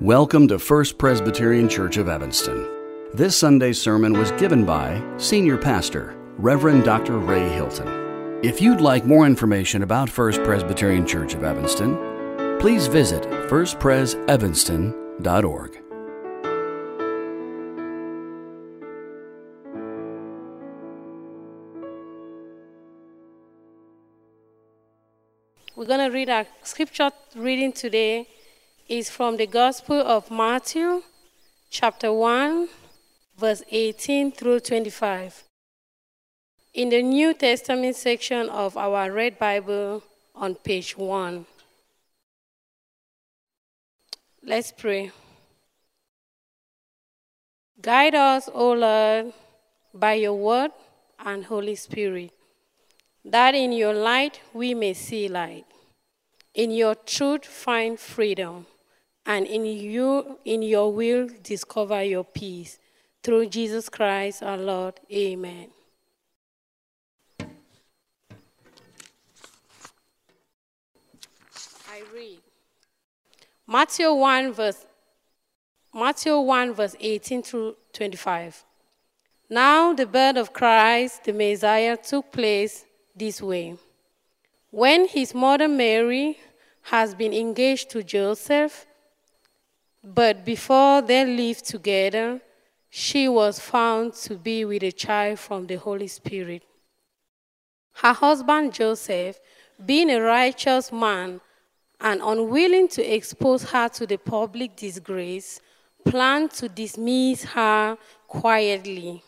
Welcome to First Presbyterian Church of Evanston. This Sunday's sermon was given by Senior Pastor, Reverend Dr. Ray Hilton. If you'd like more information about First Presbyterian Church of Evanston, please visit firstpresevanston.org. We're going to read our scripture reading today is from the Gospel of Matthew, chapter 1, verse 18 through 25. In the New Testament section of our Red Bible on page 1. Let's pray. Guide us, O Lord, by your word and Holy Spirit, that in your light we may see light, in your truth find freedom, and in you in your will discover your peace. Through Jesus Christ our Lord. Amen. I read Matthew 1 verse Matthew 1 verse 18 through 25. Now the birth of Christ the Messiah took place this way. When his mother Mary has been engaged to Joseph, but before they lived together, she was found to be with a child from the Holy Spirit. Her husband Joseph, being a righteous man and unwilling to expose her to the public disgrace, planned to dismiss her quietly.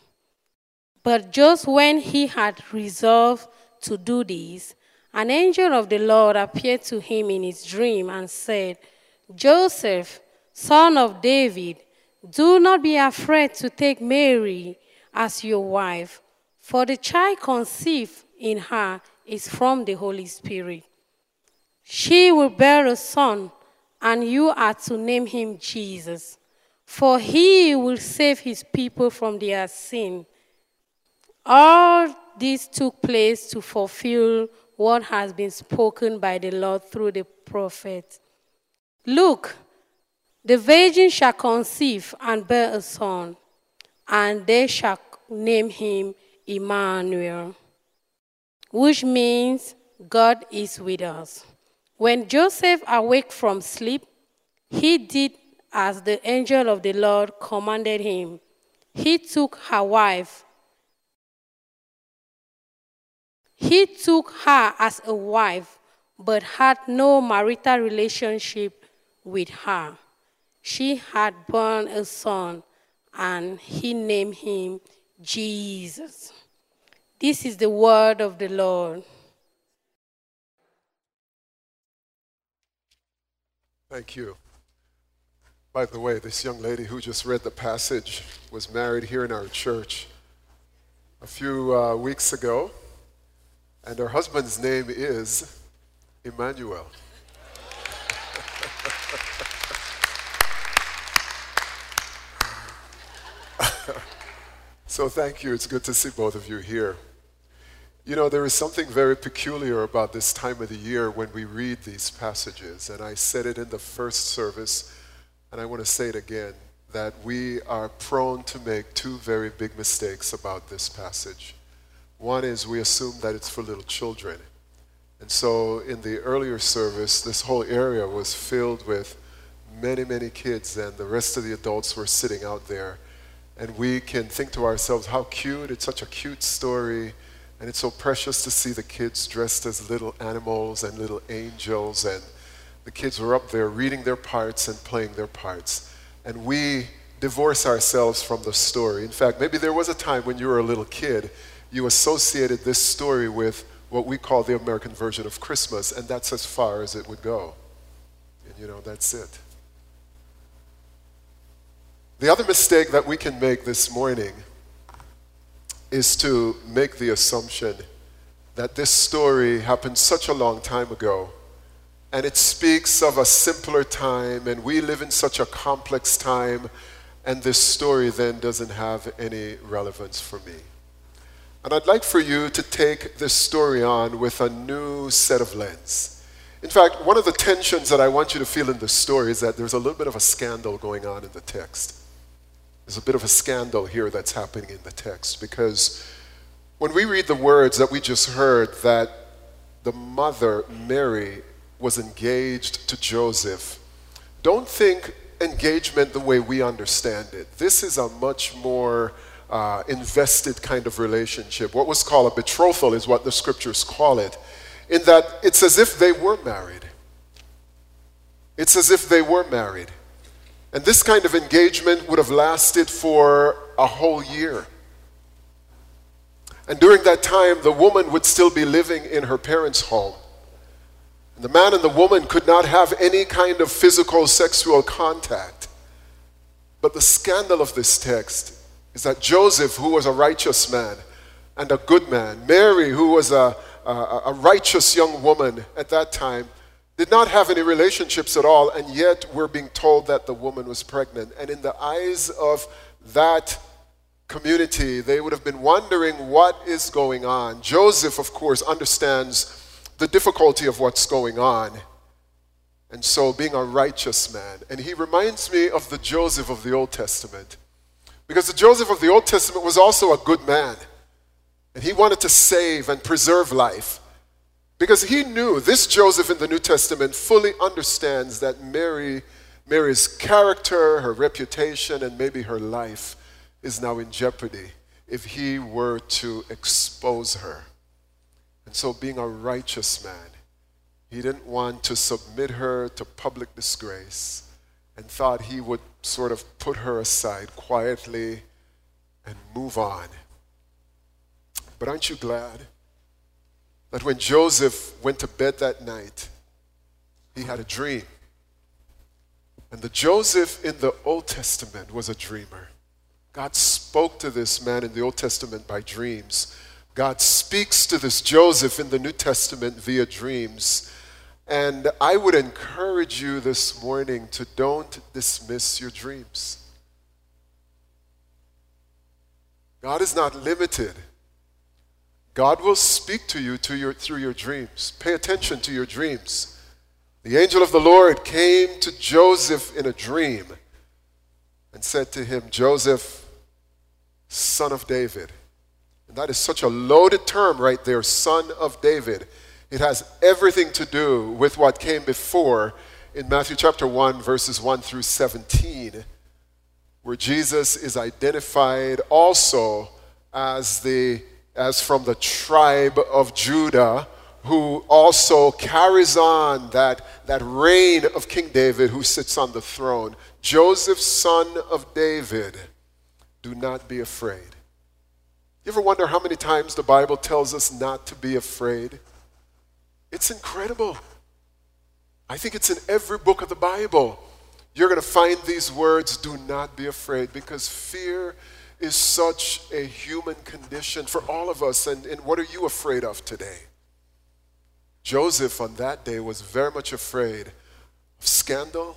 But just when he had resolved to do this, an angel of the Lord appeared to him in his dream and said, Joseph, son of David, do not be afraid to take Mary as your wife, for the child conceived in her is from the Holy Spirit. She will bear a son, and you are to name him Jesus, for he will save his people from their sin. All this took place to fulfill what has been spoken by the Lord through the prophet. Look, the virgin shall conceive and bear a son, and they shall name him Emmanuel, which means God is with us. When Joseph awake from sleep, he did as the angel of the Lord commanded him. He took her wife. He took her as a wife, but had no marital relationship with her. She had born a son, and he named him Jesus. This is the word of the Lord. Thank you. By the way, this young lady who just read the passage was married here in our church a few uh, weeks ago, and her husband's name is Emmanuel. So thank you. It's good to see both of you here. You know, there is something very peculiar about this time of the year when we read these passages. And I said it in the first service, and I want to say it again that we are prone to make two very big mistakes about this passage. One is we assume that it's for little children. And so in the earlier service, this whole area was filled with many, many kids, and the rest of the adults were sitting out there. And we can think to ourselves, how cute, it's such a cute story. And it's so precious to see the kids dressed as little animals and little angels. And the kids were up there reading their parts and playing their parts. And we divorce ourselves from the story. In fact, maybe there was a time when you were a little kid, you associated this story with what we call the American version of Christmas, and that's as far as it would go. And you know, that's it. The other mistake that we can make this morning is to make the assumption that this story happened such a long time ago and it speaks of a simpler time and we live in such a complex time and this story then doesn't have any relevance for me. And I'd like for you to take this story on with a new set of lens. In fact, one of the tensions that I want you to feel in this story is that there's a little bit of a scandal going on in the text. There's a bit of a scandal here that's happening in the text because when we read the words that we just heard that the mother, Mary, was engaged to Joseph, don't think engagement the way we understand it. This is a much more uh, invested kind of relationship. What was called a betrothal is what the scriptures call it, in that it's as if they were married. It's as if they were married. And this kind of engagement would have lasted for a whole year. And during that time, the woman would still be living in her parents' home. And the man and the woman could not have any kind of physical sexual contact. But the scandal of this text is that Joseph, who was a righteous man and a good man, Mary, who was a, a, a righteous young woman at that time, did not have any relationships at all, and yet we're being told that the woman was pregnant. And in the eyes of that community, they would have been wondering what is going on. Joseph, of course, understands the difficulty of what's going on. And so, being a righteous man. And he reminds me of the Joseph of the Old Testament. Because the Joseph of the Old Testament was also a good man. And he wanted to save and preserve life. Because he knew this Joseph in the New Testament fully understands that Mary, Mary's character, her reputation, and maybe her life is now in jeopardy if he were to expose her. And so, being a righteous man, he didn't want to submit her to public disgrace and thought he would sort of put her aside quietly and move on. But aren't you glad that when Joseph went to bed that night, he had a dream? And the Joseph in the Old Testament was a dreamer. God spoke to this man in the Old Testament by dreams. God speaks to this Joseph in the New Testament via dreams. And I would encourage you this morning to don't dismiss your dreams. God is not limited. God will speak to you to your, through your dreams. Pay attention to your dreams. The angel of the Lord came to Joseph in a dream and said to him, Joseph, son of David, And that is such a loaded term right there, son of David. It has everything to do with what came before in Matthew chapter 1, verses 1 through 17, where Jesus is identified also as, the, as from the tribe of Judah, who also carries on that, that reign of King David who sits on the throne. Joseph, son of David, do not be afraid. You ever wonder how many times the Bible tells us not to be afraid? It's incredible. I think it's in every book of the Bible. You're going to find these words do not be afraid because fear is such a human condition for all of us. And, and what are you afraid of today? Joseph on that day was very much afraid of scandal.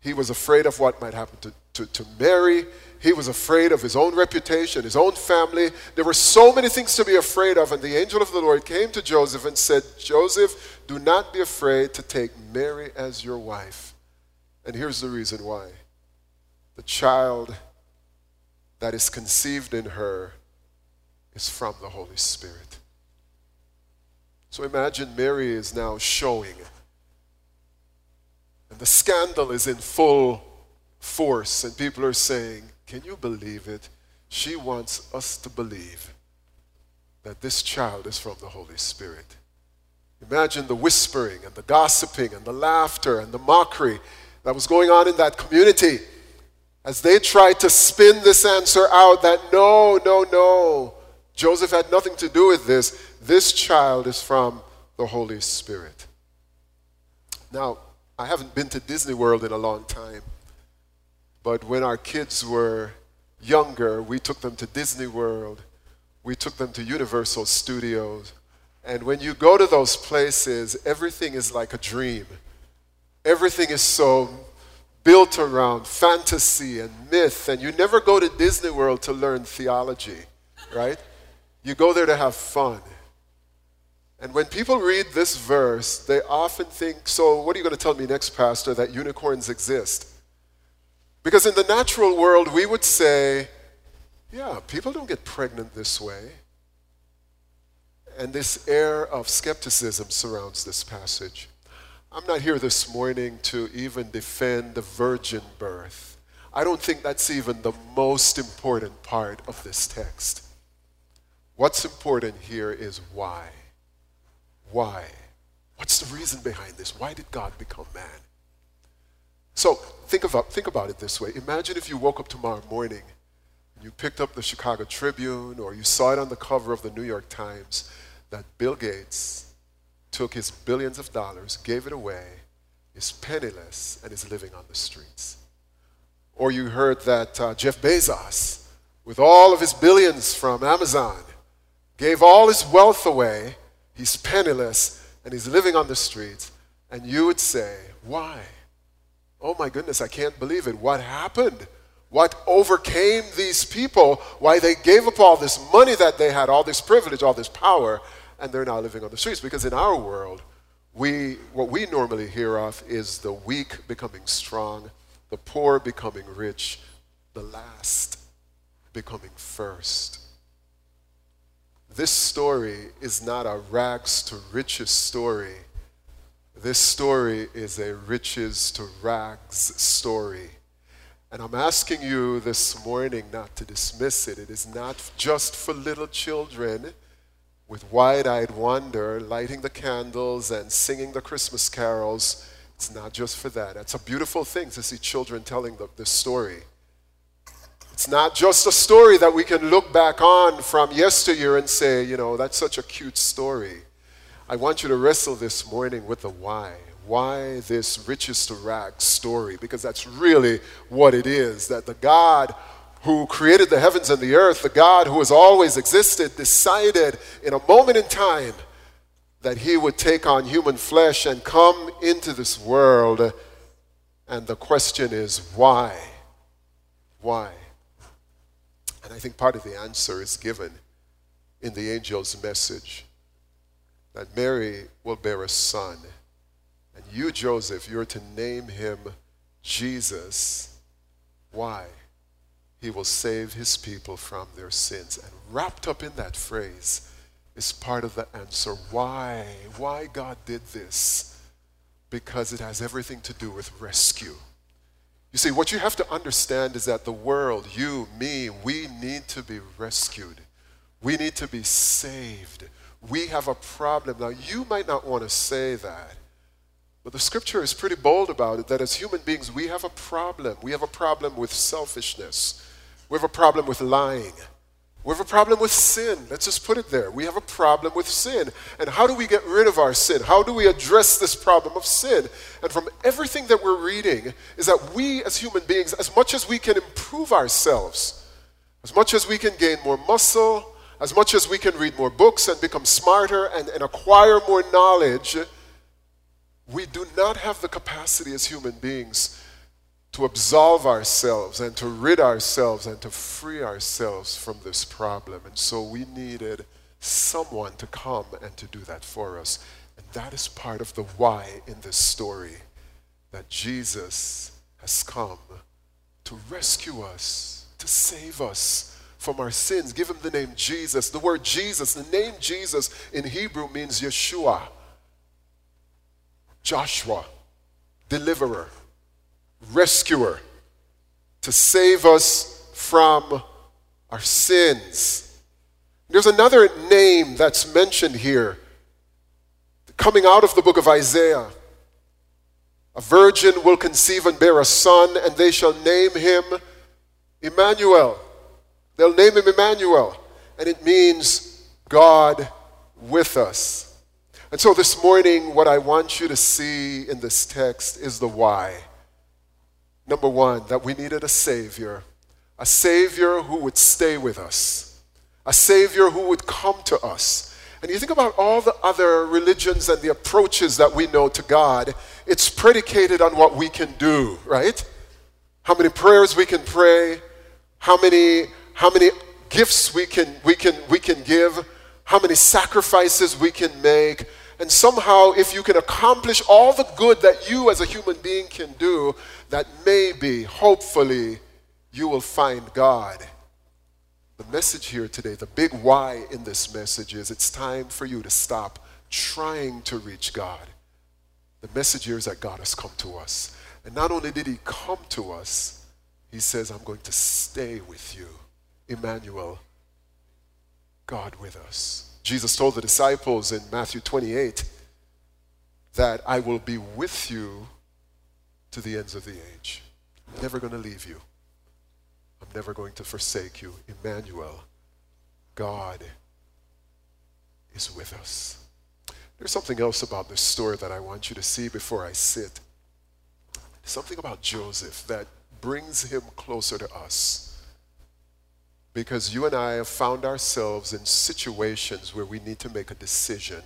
He was afraid of what might happen to, to, to Mary. He was afraid of his own reputation, his own family. There were so many things to be afraid of. And the angel of the Lord came to Joseph and said, Joseph, do not be afraid to take Mary as your wife. And here's the reason why the child that is conceived in her is from the Holy Spirit. So imagine Mary is now showing, and the scandal is in full force, and people are saying, can you believe it? She wants us to believe that this child is from the Holy Spirit. Imagine the whispering and the gossiping and the laughter and the mockery that was going on in that community as they tried to spin this answer out that no, no, no, Joseph had nothing to do with this. This child is from the Holy Spirit. Now, I haven't been to Disney World in a long time. But when our kids were younger, we took them to Disney World, we took them to Universal Studios. And when you go to those places, everything is like a dream. Everything is so built around fantasy and myth. And you never go to Disney World to learn theology, right? You go there to have fun. And when people read this verse, they often think, so what are you going to tell me next, Pastor, that unicorns exist? Because in the natural world, we would say, yeah, people don't get pregnant this way. And this air of skepticism surrounds this passage. I'm not here this morning to even defend the virgin birth. I don't think that's even the most important part of this text. What's important here is why. Why? What's the reason behind this? Why did God become man? So think about, think about it this way. Imagine if you woke up tomorrow morning and you picked up the Chicago Tribune or you saw it on the cover of the New York Times that Bill Gates took his billions of dollars, gave it away, is penniless, and is living on the streets. Or you heard that uh, Jeff Bezos, with all of his billions from Amazon, gave all his wealth away he's penniless, and he's living on the streets, and you would say, Why? Oh my goodness, I can't believe it. What happened? What overcame these people? Why they gave up all this money that they had, all this privilege, all this power, and they're now living on the streets? Because in our world, we, what we normally hear of is the weak becoming strong, the poor becoming rich, the last becoming first. This story is not a rags to riches story. This story is a riches to rags story. And I'm asking you this morning not to dismiss it. It is not just for little children with wide eyed wonder, lighting the candles and singing the Christmas carols. It's not just for that. It's a beautiful thing to see children telling the, this story. It's not just a story that we can look back on from yesteryear and say, you know, that's such a cute story. I want you to wrestle this morning with the why. Why this riches to rags story? Because that's really what it is that the God who created the heavens and the earth, the God who has always existed, decided in a moment in time that he would take on human flesh and come into this world. And the question is, why? Why? And I think part of the answer is given in the angel's message that Mary will bear a son. And you, Joseph, you're to name him Jesus. Why? He will save his people from their sins. And wrapped up in that phrase is part of the answer. Why? Why God did this? Because it has everything to do with rescue. You see, what you have to understand is that the world, you, me, we need to be rescued. We need to be saved. We have a problem. Now, you might not want to say that, but the scripture is pretty bold about it that as human beings, we have a problem. We have a problem with selfishness, we have a problem with lying. We have a problem with sin. Let's just put it there. We have a problem with sin. And how do we get rid of our sin? How do we address this problem of sin? And from everything that we're reading, is that we as human beings, as much as we can improve ourselves, as much as we can gain more muscle, as much as we can read more books and become smarter and, and acquire more knowledge, we do not have the capacity as human beings to absolve ourselves and to rid ourselves and to free ourselves from this problem. And so we needed someone to come and to do that for us. And that is part of the why in this story that Jesus has come to rescue us, to save us from our sins. Give him the name Jesus. The word Jesus, the name Jesus in Hebrew means Yeshua, Joshua, deliverer rescuer to save us from our sins. There's another name that's mentioned here coming out of the book of Isaiah. A virgin will conceive and bear a son, and they shall name him Emmanuel. They'll name him Emmanuel, and it means God with us. And so this morning, what I want you to see in this text is the why. Number one, that we needed a Savior, a Savior who would stay with us, a Savior who would come to us. And you think about all the other religions and the approaches that we know to God, it's predicated on what we can do, right? How many prayers we can pray, how many, how many gifts we can, we, can, we can give, how many sacrifices we can make. And somehow, if you can accomplish all the good that you as a human being can do, that maybe, hopefully, you will find God. The message here today, the big why in this message is it's time for you to stop trying to reach God. The message here is that God has come to us. And not only did He come to us, He says, I'm going to stay with you. Emmanuel, God with us. Jesus told the disciples in Matthew 28 that I will be with you to the ends of the age. I'm never going to leave you. I'm never going to forsake you. Emmanuel, God is with us. There's something else about this story that I want you to see before I sit. Something about Joseph that brings him closer to us. Because you and I have found ourselves in situations where we need to make a decision.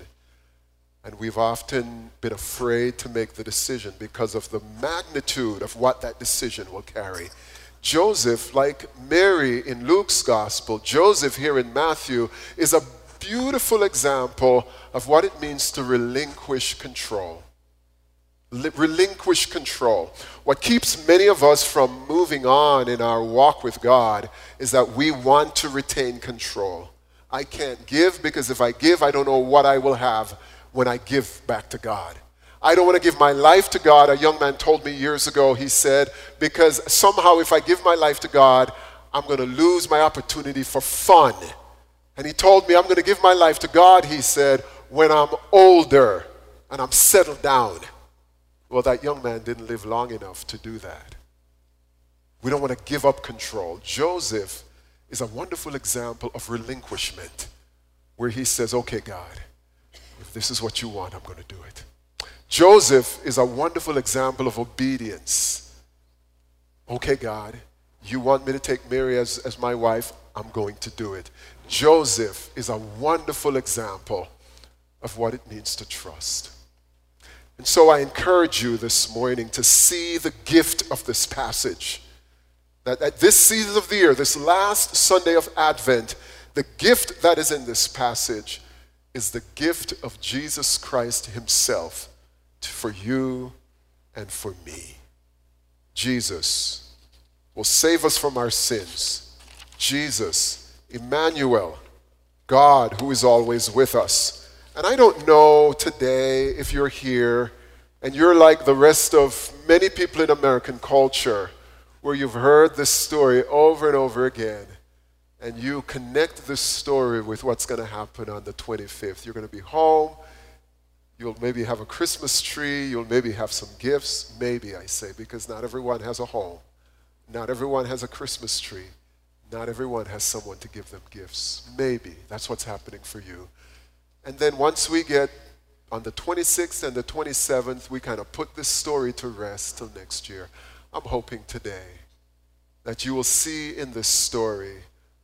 And we've often been afraid to make the decision because of the magnitude of what that decision will carry. Joseph, like Mary in Luke's gospel, Joseph here in Matthew, is a beautiful example of what it means to relinquish control. Relinquish control. What keeps many of us from moving on in our walk with God is that we want to retain control. I can't give because if I give, I don't know what I will have when I give back to God. I don't want to give my life to God. A young man told me years ago, he said, because somehow if I give my life to God, I'm going to lose my opportunity for fun. And he told me, I'm going to give my life to God, he said, when I'm older and I'm settled down. Well, that young man didn't live long enough to do that. We don't want to give up control. Joseph is a wonderful example of relinquishment where he says, Okay, God, if this is what you want, I'm going to do it. Joseph is a wonderful example of obedience. Okay, God, you want me to take Mary as, as my wife? I'm going to do it. Joseph is a wonderful example of what it means to trust. And so I encourage you this morning to see the gift of this passage. That at this season of the year, this last Sunday of Advent, the gift that is in this passage is the gift of Jesus Christ Himself for you and for me. Jesus will save us from our sins. Jesus, Emmanuel, God who is always with us. And I don't know today if you're here and you're like the rest of many people in American culture where you've heard this story over and over again and you connect this story with what's going to happen on the 25th. You're going to be home. You'll maybe have a Christmas tree. You'll maybe have some gifts. Maybe, I say, because not everyone has a home. Not everyone has a Christmas tree. Not everyone has someone to give them gifts. Maybe that's what's happening for you. And then once we get on the 26th and the 27th, we kind of put this story to rest till next year. I'm hoping today that you will see in this story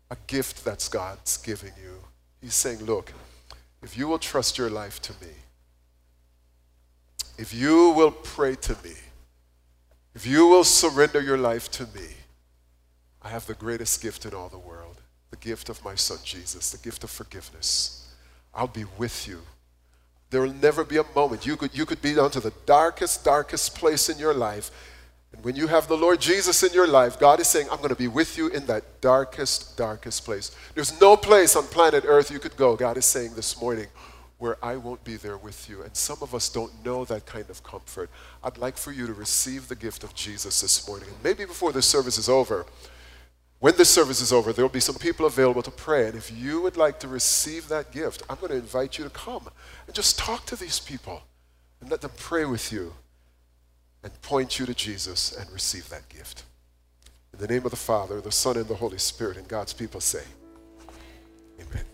a gift that's God's giving you. He's saying, Look, if you will trust your life to me, if you will pray to me, if you will surrender your life to me, I have the greatest gift in all the world the gift of my son Jesus, the gift of forgiveness. I'll be with you. There will never be a moment. You could, you could be down to the darkest, darkest place in your life. And when you have the Lord Jesus in your life, God is saying, I'm going to be with you in that darkest, darkest place. There's no place on planet Earth you could go, God is saying this morning, where I won't be there with you. And some of us don't know that kind of comfort. I'd like for you to receive the gift of Jesus this morning. And maybe before the service is over, when this service is over, there will be some people available to pray. And if you would like to receive that gift, I'm going to invite you to come and just talk to these people and let them pray with you and point you to Jesus and receive that gift. In the name of the Father, the Son, and the Holy Spirit, and God's people say, Amen.